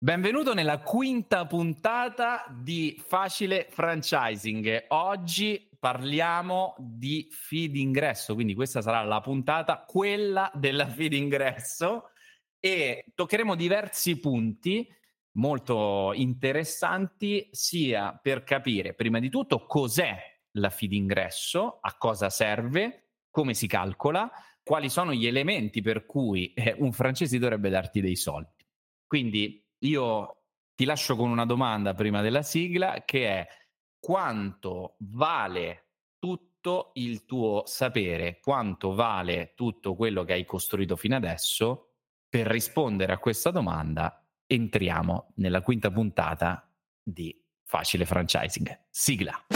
Benvenuto nella quinta puntata di Facile Franchising. Oggi parliamo di feed ingresso, quindi questa sarà la puntata, quella della feed ingresso e toccheremo diversi punti molto interessanti sia per capire prima di tutto cos'è la feed ingresso, a cosa serve, come si calcola, quali sono gli elementi per cui eh, un francese dovrebbe darti dei soldi. Quindi io ti lascio con una domanda prima della sigla che è quanto vale tutto il tuo sapere, quanto vale tutto quello che hai costruito fino adesso? Per rispondere a questa domanda entriamo nella quinta puntata di Facile Franchising. Sigla.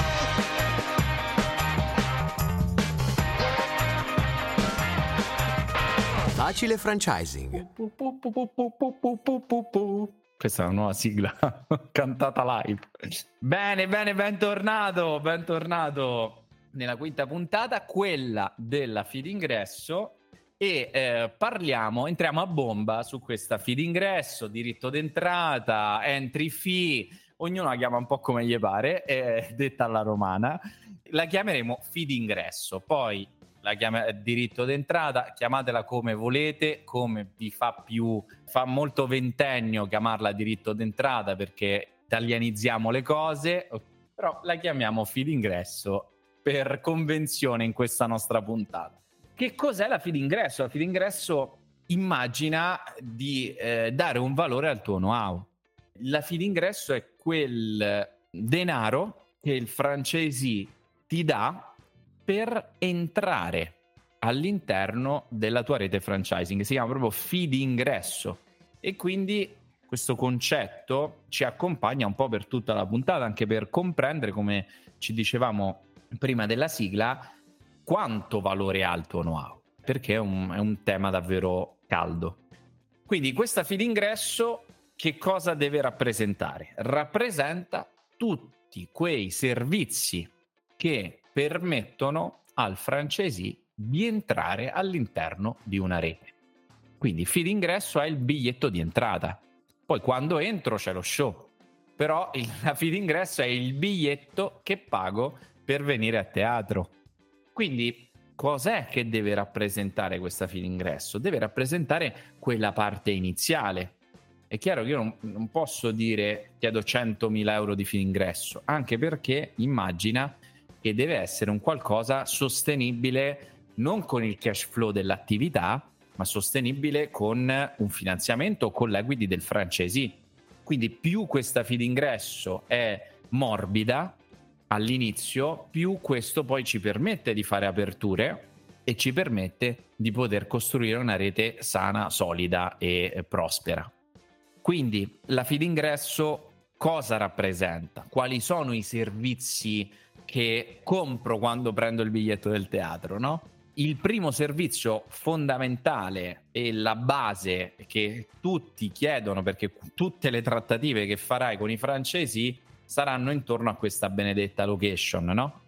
Facile franchising. Questa è una nuova sigla cantata live. Bene, bene, bentornato, bentornato nella quinta puntata, quella della feed ingresso e eh, parliamo, entriamo a bomba su questa feed ingresso, diritto d'entrata, entry fee, ognuno la chiama un po' come gli pare, eh, detta alla romana. La chiameremo feed ingresso, poi la chiama, diritto d'entrata, chiamatela come volete, come vi fa più, fa molto ventennio chiamarla diritto d'entrata perché italianizziamo le cose, però la chiamiamo feed ingresso per convenzione in questa nostra puntata. Che cos'è la feed ingresso? La feed ingresso immagina di eh, dare un valore al tuo know-how. La feed ingresso è quel denaro che il franchisee ti dà per entrare all'interno della tua rete franchising, si chiama proprio feed ingresso e quindi questo concetto ci accompagna un po' per tutta la puntata, anche per comprendere, come ci dicevamo prima della sigla, quanto valore ha il tuo know-how, perché è un, è un tema davvero caldo. Quindi questa feed ingresso che cosa deve rappresentare? Rappresenta tutti quei servizi che permettono al francesi di entrare all'interno di una rete. Quindi feed ingresso è il biglietto di entrata. Poi quando entro c'è lo show. Però il, la feed ingresso è il biglietto che pago per venire a teatro. Quindi cos'è che deve rappresentare questa feed ingresso? Deve rappresentare quella parte iniziale. È chiaro che io non, non posso dire chiedo 100.000 euro di feed ingresso, anche perché immagina che deve essere un qualcosa sostenibile non con il cash flow dell'attività, ma sostenibile con un finanziamento o con l'equity del franchisee. Quindi più questa fee d'ingresso è morbida all'inizio, più questo poi ci permette di fare aperture e ci permette di poter costruire una rete sana, solida e prospera. Quindi la fee d'ingresso cosa rappresenta? Quali sono i servizi che compro quando prendo il biglietto del teatro, no? Il primo servizio fondamentale e la base che tutti chiedono perché tutte le trattative che farai con i francesi saranno intorno a questa benedetta location, no?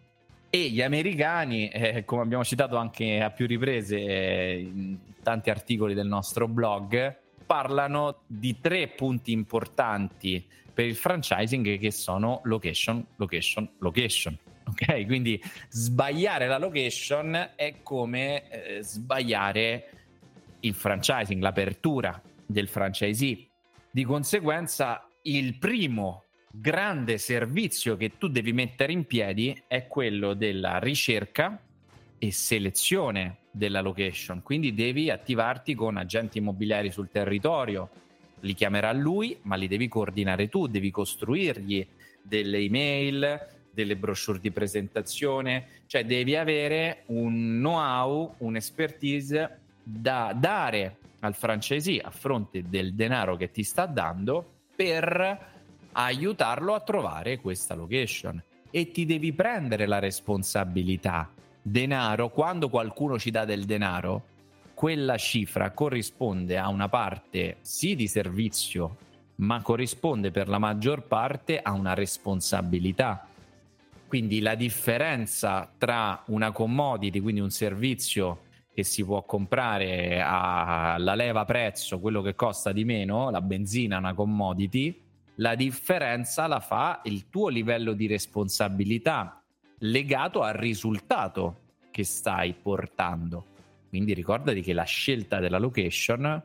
E gli americani, eh, come abbiamo citato anche a più riprese eh, in tanti articoli del nostro blog, parlano di tre punti importanti per il franchising che sono location, location, location ok? Quindi sbagliare la location è come eh, sbagliare il franchising, l'apertura del franchisee. Di conseguenza, il primo grande servizio che tu devi mettere in piedi è quello della ricerca e selezione della location. Quindi devi attivarti con agenti immobiliari sul territorio. Li chiamerà lui, ma li devi coordinare tu, devi costruirgli delle email, delle brochure di presentazione, cioè devi avere un know-how, un'expertise da dare al franchisee a fronte del denaro che ti sta dando per aiutarlo a trovare questa location. E ti devi prendere la responsabilità. Denaro, quando qualcuno ci dà del denaro, quella cifra corrisponde a una parte sì di servizio, ma corrisponde per la maggior parte a una responsabilità quindi la differenza tra una commodity, quindi un servizio che si può comprare alla leva prezzo quello che costa di meno, la benzina una commodity, la differenza la fa il tuo livello di responsabilità legato al risultato che stai portando. Quindi ricordati che la scelta della location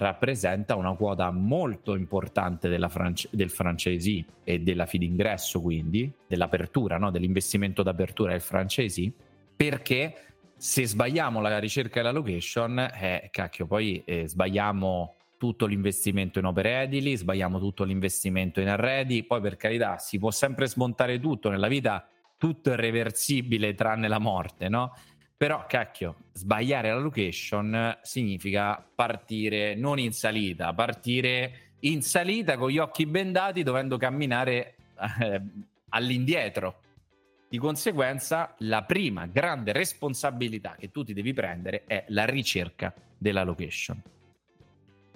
rappresenta una quota molto importante franci- del franchisee e della fee d'ingresso, quindi dell'apertura, no? dell'investimento d'apertura del franchisee, perché se sbagliamo la ricerca della location, eh, cacchio, poi eh, sbagliamo tutto l'investimento in opere edili, sbagliamo tutto l'investimento in arredi, poi per carità si può sempre smontare tutto nella vita, tutto è reversibile tranne la morte, no? Però, cacchio, sbagliare la location significa partire non in salita, partire in salita con gli occhi bendati dovendo camminare eh, all'indietro. Di conseguenza, la prima grande responsabilità che tu ti devi prendere è la ricerca della location.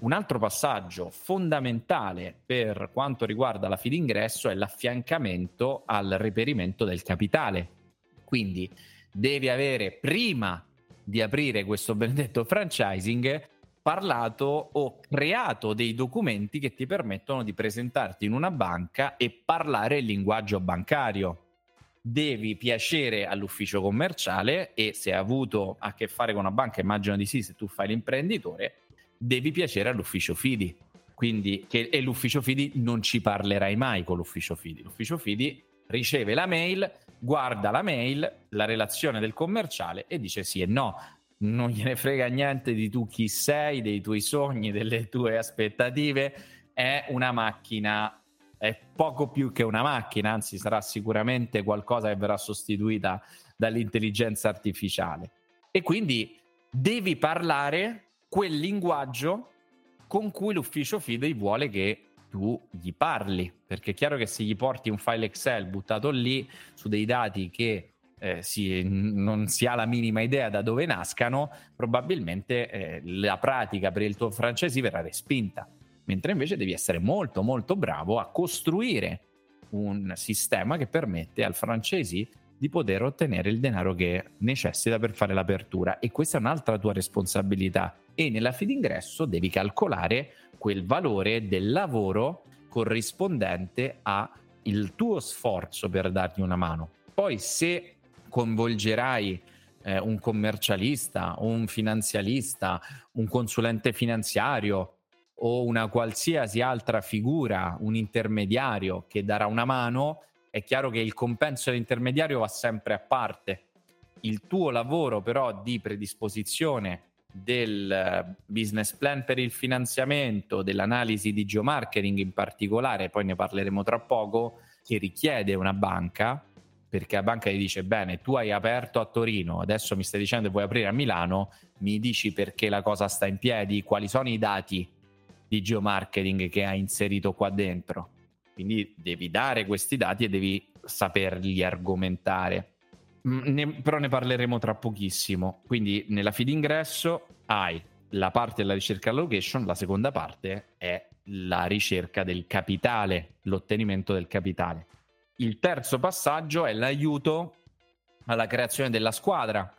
Un altro passaggio fondamentale per quanto riguarda la fee d'ingresso è l'affiancamento al reperimento del capitale. Quindi devi avere prima di aprire questo benedetto franchising parlato o creato dei documenti che ti permettono di presentarti in una banca e parlare il linguaggio bancario devi piacere all'ufficio commerciale e se hai avuto a che fare con una banca, immagino di sì, se tu fai l'imprenditore, devi piacere all'ufficio FIDI. Quindi, che, e l'ufficio FIDI non ci parlerai mai con l'ufficio FIDI. L'ufficio FIDI riceve la mail, guarda la mail, la relazione del commerciale e dice sì e no. Non gliene frega niente di tu chi sei, dei tuoi sogni, delle tue aspettative. È una macchina è poco più che una macchina, anzi sarà sicuramente qualcosa che verrà sostituita dall'intelligenza artificiale. E quindi devi parlare quel linguaggio con cui l'ufficio FIDE vuole che tu gli parli, perché è chiaro che se gli porti un file Excel buttato lì su dei dati che eh, si, non si ha la minima idea da dove nascano, probabilmente eh, la pratica per il tuo francese verrà respinta. Mentre invece devi essere molto molto bravo a costruire un sistema che permette al francesi di poter ottenere il denaro che necessita per fare l'apertura. E questa è un'altra tua responsabilità. E nella fee d'ingresso devi calcolare quel valore del lavoro corrispondente al tuo sforzo per dargli una mano. Poi se coinvolgerai eh, un commercialista, un finanzialista, un consulente finanziario, o una qualsiasi altra figura, un intermediario che darà una mano, è chiaro che il compenso dell'intermediario va sempre a parte. Il tuo lavoro però di predisposizione del eh, business plan per il finanziamento, dell'analisi di geomarketing in particolare, poi ne parleremo tra poco, che richiede una banca, perché la banca gli dice bene, tu hai aperto a Torino, adesso mi stai dicendo che vuoi aprire a Milano, mi dici perché la cosa sta in piedi, quali sono i dati di geomarketing che hai inserito qua dentro. Quindi devi dare questi dati e devi saperli argomentare. Mm, ne, però ne parleremo tra pochissimo. Quindi nella feed ingresso hai la parte della ricerca location, la seconda parte è la ricerca del capitale, l'ottenimento del capitale. Il terzo passaggio è l'aiuto alla creazione della squadra.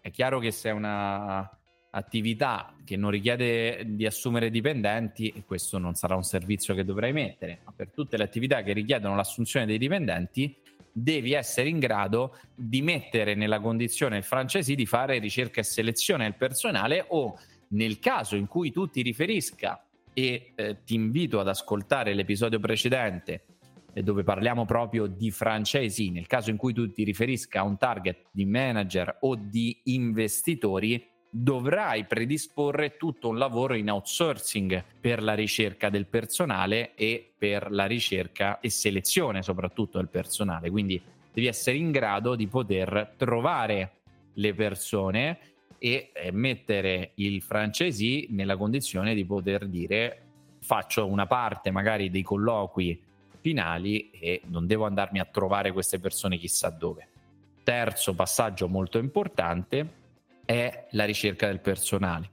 È chiaro che se è una attività che non richiede di assumere dipendenti, questo non sarà un servizio che dovrai mettere, ma per tutte le attività che richiedono l'assunzione dei dipendenti, devi essere in grado di mettere nella condizione il francese di fare ricerca e selezione del personale o nel caso in cui tu ti riferisca e eh, ti invito ad ascoltare l'episodio precedente eh, dove parliamo proprio di francesi, nel caso in cui tu ti riferisca a un target di manager o di investitori, dovrai predisporre tutto un lavoro in outsourcing per la ricerca del personale e per la ricerca e selezione soprattutto del personale. Quindi devi essere in grado di poter trovare le persone e eh, mettere il francesi nella condizione di poter dire faccio una parte magari dei colloqui finali e non devo andarmi a trovare queste persone chissà dove. Terzo passaggio molto importante, è la ricerca del personale.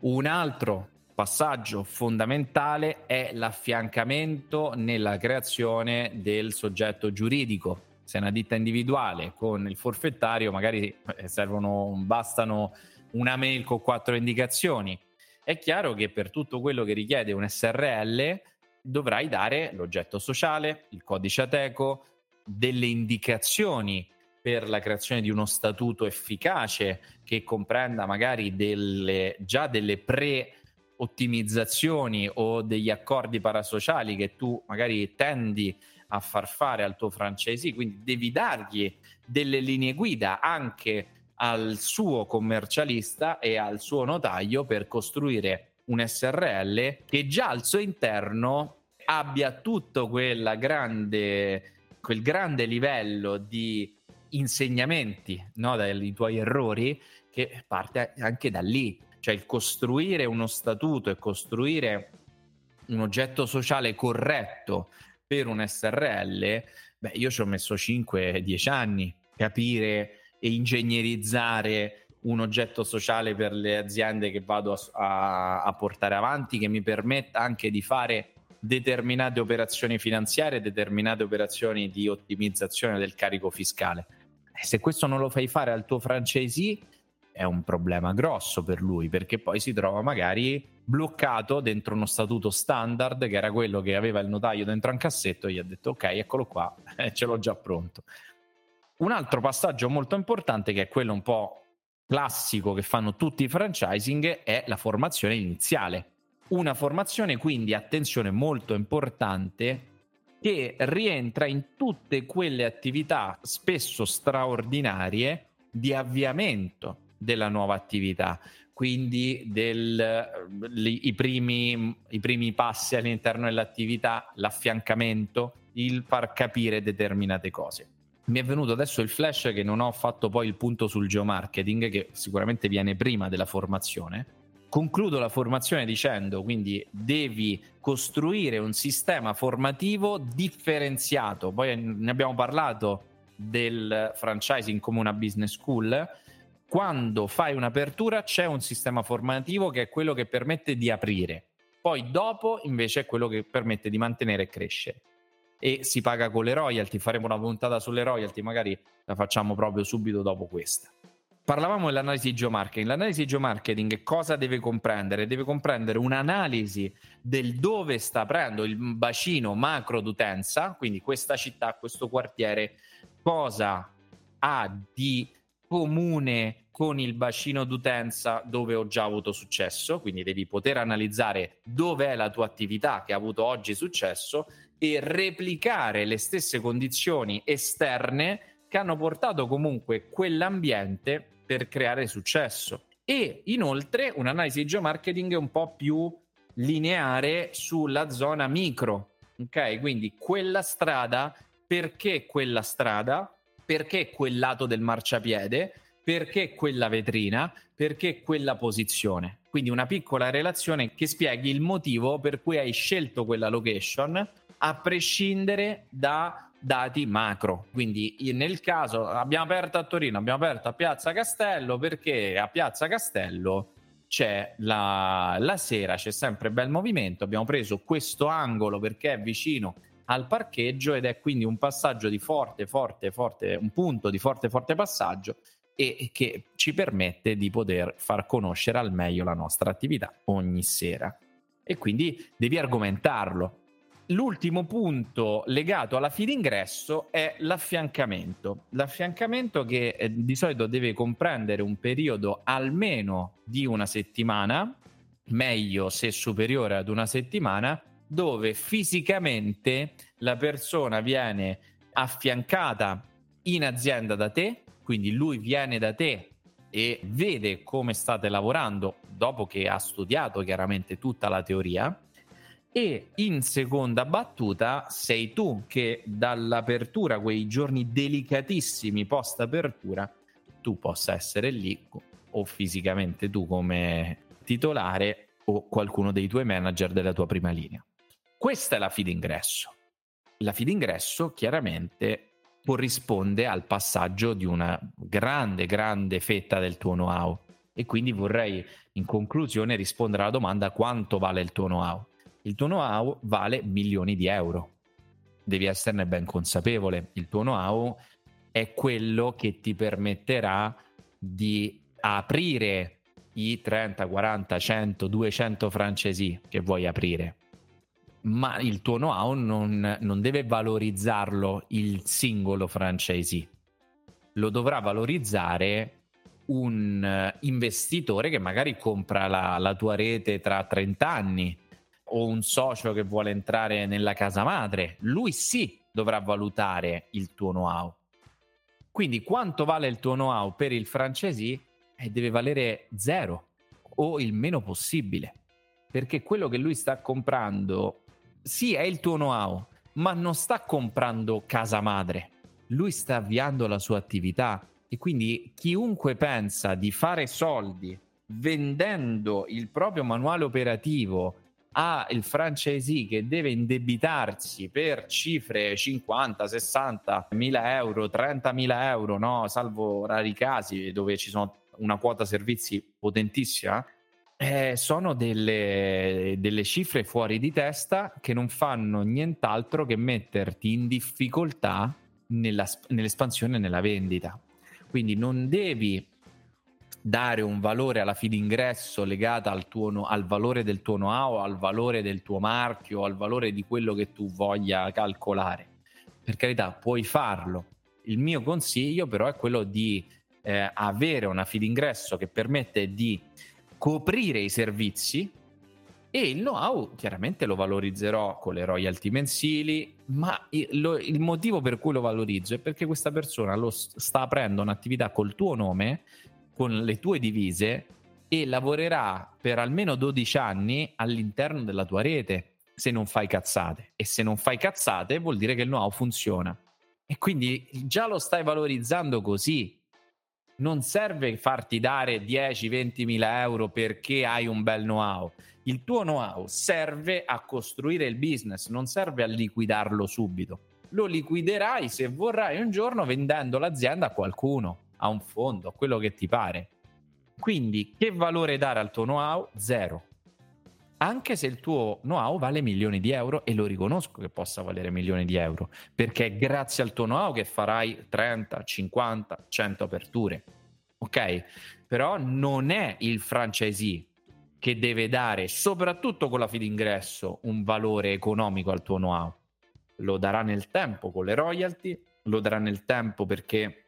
Un altro passaggio fondamentale è l'affiancamento nella creazione del soggetto giuridico. Se è una ditta individuale con il forfettario, magari eh, servono, bastano una mail con quattro indicazioni. È chiaro che per tutto quello che richiede un SRL dovrai dare l'oggetto sociale, il codice ateco, delle indicazioni per la creazione di uno statuto efficace che comprenda magari delle, già delle pre ottimizzazioni o degli accordi parasociali che tu magari tendi a far fare al tuo franchisee, quindi devi dargli delle linee guida anche al suo commercialista e al suo notaio per costruire un SRL che già al suo interno abbia tutto grande, quel grande livello di insegnamenti no, dai tuoi errori che parte anche da lì cioè il costruire uno statuto e costruire un oggetto sociale corretto per un SRL, beh, io ci ho messo 5-10 anni capire e ingegnerizzare un oggetto sociale per le aziende che vado a, a, portare avanti, che mi permetta anche di fare determinate operazioni finanziarie, determinate operazioni di ottimizzazione del carico fiscale. Se questo non lo fai fare al tuo franchisee, è un problema grosso per lui perché poi si trova magari bloccato dentro uno statuto standard che era quello che aveva il notaio dentro un cassetto e gli ha detto ok eccolo qua ce l'ho già pronto. Un altro passaggio molto importante che è quello un po' classico che fanno tutti i franchising è la formazione iniziale. Una formazione quindi attenzione molto importante che rientra in tutte quelle attività spesso straordinarie di avviamento della nuova attività, quindi del, li, i, primi, i primi passi all'interno dell'attività, l'affiancamento, il far capire determinate cose. Mi è venuto adesso il flash che non ho fatto poi il punto sul geomarketing, che sicuramente viene prima della formazione. Concludo la formazione dicendo quindi devi costruire un sistema formativo differenziato. Poi ne abbiamo parlato del franchising come una business school quando fai un'apertura c'è un sistema formativo che è quello che permette di aprire, poi dopo invece è quello che permette di mantenere e crescere. E si paga con le royalty, faremo una puntata sulle royalty, magari la facciamo proprio subito dopo questa. Parlavamo dell'analisi geomarketing. L'analisi geomarketing cosa deve comprendere? Deve comprendere un'analisi del dove sta aprendo il bacino macro d'utenza, quindi questa città, questo quartiere, cosa ha di comune con il bacino d'utenza dove ho già avuto successo, quindi devi poter analizzare dove è la tua attività che ha avuto oggi successo e replicare le stesse condizioni esterne che hanno portato comunque quell'ambiente per creare successo. E inoltre un'analisi di geomarketing un po' più lineare sulla zona micro, ok? Quindi quella strada, perché quella strada? perché quel lato del marciapiede, perché quella vetrina, perché quella posizione. Quindi una piccola relazione che spieghi il motivo per cui hai scelto quella location a prescindere da dati macro. Quindi nel caso abbiamo aperto a Torino, abbiamo aperto a Piazza Castello perché a Piazza Castello c'è la, la sera, c'è sempre bel movimento, abbiamo preso questo angolo perché è vicino al parcheggio ed è quindi un passaggio di forte, forte, forte, un punto di forte, forte passaggio e che ci permette di poter far conoscere al meglio la nostra attività ogni sera. E quindi devi argomentarlo. L'ultimo punto legato alla fee d'ingresso è l'affiancamento. L'affiancamento che eh, di solito deve comprendere un periodo almeno di una settimana, meglio se superiore ad una settimana, dove fisicamente la persona viene affiancata in azienda da te, quindi lui viene da te e vede come state lavorando dopo che ha studiato chiaramente tutta la teoria e in seconda battuta sei tu che dall'apertura, quei giorni delicatissimi post apertura, tu possa essere lì o fisicamente tu come titolare o qualcuno dei tuoi manager della tua prima linea. Questa è la fee d'ingresso. La fee d'ingresso chiaramente corrisponde al passaggio di una grande, grande fetta del tuo know-how. E quindi vorrei in conclusione rispondere alla domanda quanto vale il tuo know-how. Il tuo know-how vale milioni di euro. Devi esserne ben consapevole. Il tuo know-how è quello che ti permetterà di aprire i 30, 40, 100, 200 francesi che vuoi aprire, ma il tuo know-how non, non deve valorizzarlo il singolo franchisee, lo dovrà valorizzare un eh, investitore che magari compra la, la, tua rete tra 30 anni o un socio che vuole entrare nella casa madre, lui sì dovrà valutare il tuo know-how. Quindi quanto vale il tuo know-how per il franchisee? Eh, deve valere zero o il meno possibile, perché quello che lui sta comprando sì è il tuo know-how, ma non sta comprando casa madre, lui sta avviando la sua attività e quindi chiunque pensa di fare soldi vendendo il proprio manuale operativo al franchisee che deve indebitarsi per cifre 50, 60 mila euro, 30 mila euro, no? salvo rari casi dove ci sono una quota servizi potentissima, eh, sono delle, delle, cifre fuori di testa che non fanno nient'altro che metterti in difficoltà nella, nell'espansione e nella vendita. Quindi non devi dare un valore alla fee d'ingresso legata al, tuo, al valore del tuo know-how, al valore del tuo marchio, al valore di quello che tu voglia calcolare. Per carità, puoi farlo. Il mio consiglio però è quello di eh, avere una fee d'ingresso che permette di coprire i servizi e il know-how chiaramente lo valorizzerò con le royalty mensili, ma il, motivo per cui lo valorizzo è perché questa persona sta aprendo un'attività col tuo nome, con le tue divise e lavorerà per almeno 12 anni all'interno della tua rete se non fai cazzate. E se non fai cazzate vuol dire che il know-how funziona. E quindi già lo stai valorizzando così. Non serve farti dare 10-20 mila euro perché hai un bel know-how il tuo know-how serve a costruire il business, non serve a liquidarlo subito. Lo liquiderai se vorrai un giorno vendendo l'azienda a qualcuno, a un fondo, a quello che ti pare. Quindi che valore dare al tuo know-how? Zero. Anche se il tuo know-how vale milioni di euro e lo riconosco che possa valere milioni di euro, perché è grazie al tuo know-how che farai 30, 50, 100 aperture. Ok? Però non è il franchisee che deve dare, soprattutto con la fee d'ingresso, un valore economico al tuo know-how. Lo darà nel tempo con le royalty, lo darà nel tempo perché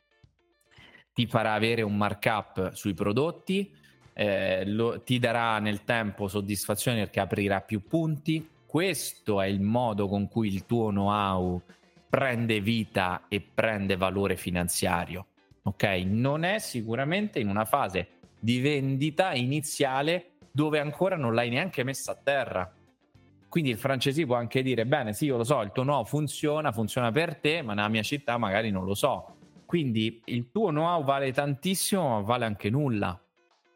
ti farà avere un markup sui prodotti, eh, lo, ti darà nel tempo soddisfazione perché aprirà più punti. Questo è il modo con cui il tuo know-how prende vita e prende valore finanziario. Ok? Non è sicuramente in una fase di vendita iniziale dove ancora non l'hai neanche messa a terra. Quindi il francese può anche dire: Bene, sì, io lo so, il tuo no funziona, funziona per te, ma nella mia città magari non lo so. Quindi il tuo know-how vale tantissimo, ma vale anche nulla.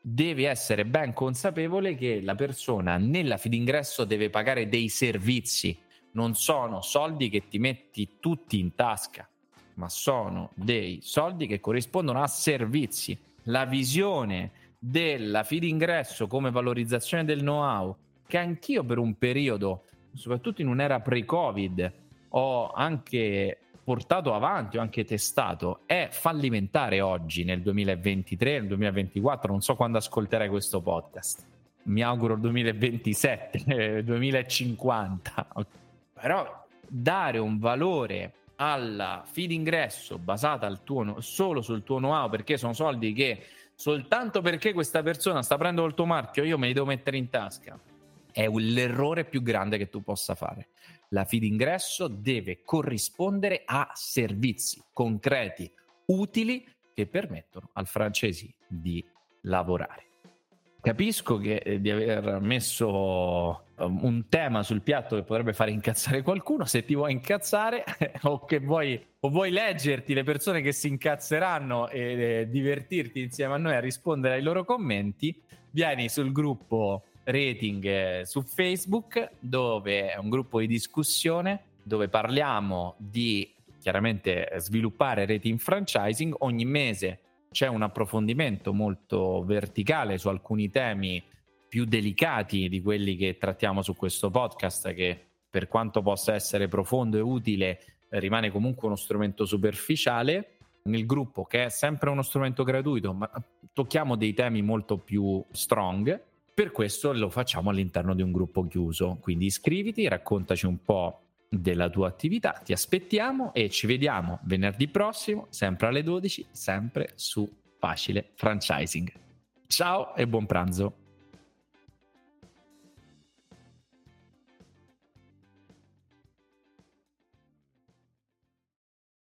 Devi essere ben consapevole che la persona nella fee d'ingresso deve pagare dei servizi, non sono soldi che ti metti tutti in tasca, ma sono dei soldi che corrispondono a servizi. La visione della fee d'ingresso come valorizzazione del know-how, che anch'io per un periodo, soprattutto in un'era pre-Covid, ho anche portato avanti, ho anche testato, è fallimentare oggi nel 2023, nel 2024, non so quando ascolterai questo podcast. Mi auguro il 2027, 2050. Però dare un valore alla fee d'ingresso basata al tuo, solo sul tuo know-how, perché sono soldi che soltanto perché questa persona sta prendendo il tuo marchio, io me li devo mettere in tasca. È l'errore più grande che tu possa fare. La fee d'ingresso deve corrispondere a servizi concreti, utili, che permettono al francesi di lavorare. Capisco che, eh, di aver messo um, un tema sul piatto che potrebbe fare incazzare qualcuno. Se ti vuoi incazzare o che vuoi, o vuoi leggerti le persone che si incazzeranno e eh, divertirti insieme a noi a rispondere ai loro commenti, vieni sul gruppo rating eh, su Facebook, dove è un gruppo di discussione dove parliamo di chiaramente sviluppare rating franchising. Ogni mese c'è un approfondimento molto verticale su alcuni temi più delicati di quelli che trattiamo su questo podcast che per quanto possa essere profondo e utile rimane comunque uno strumento superficiale nel gruppo, che è sempre uno strumento gratuito, ma tocchiamo dei temi molto più strong. Per questo lo facciamo all'interno di un gruppo chiuso. Quindi iscriviti, raccontaci un po' della tua attività. Ti aspettiamo e ci vediamo venerdì prossimo, sempre alle 12, sempre su Facile Franchising. Ciao e buon pranzo.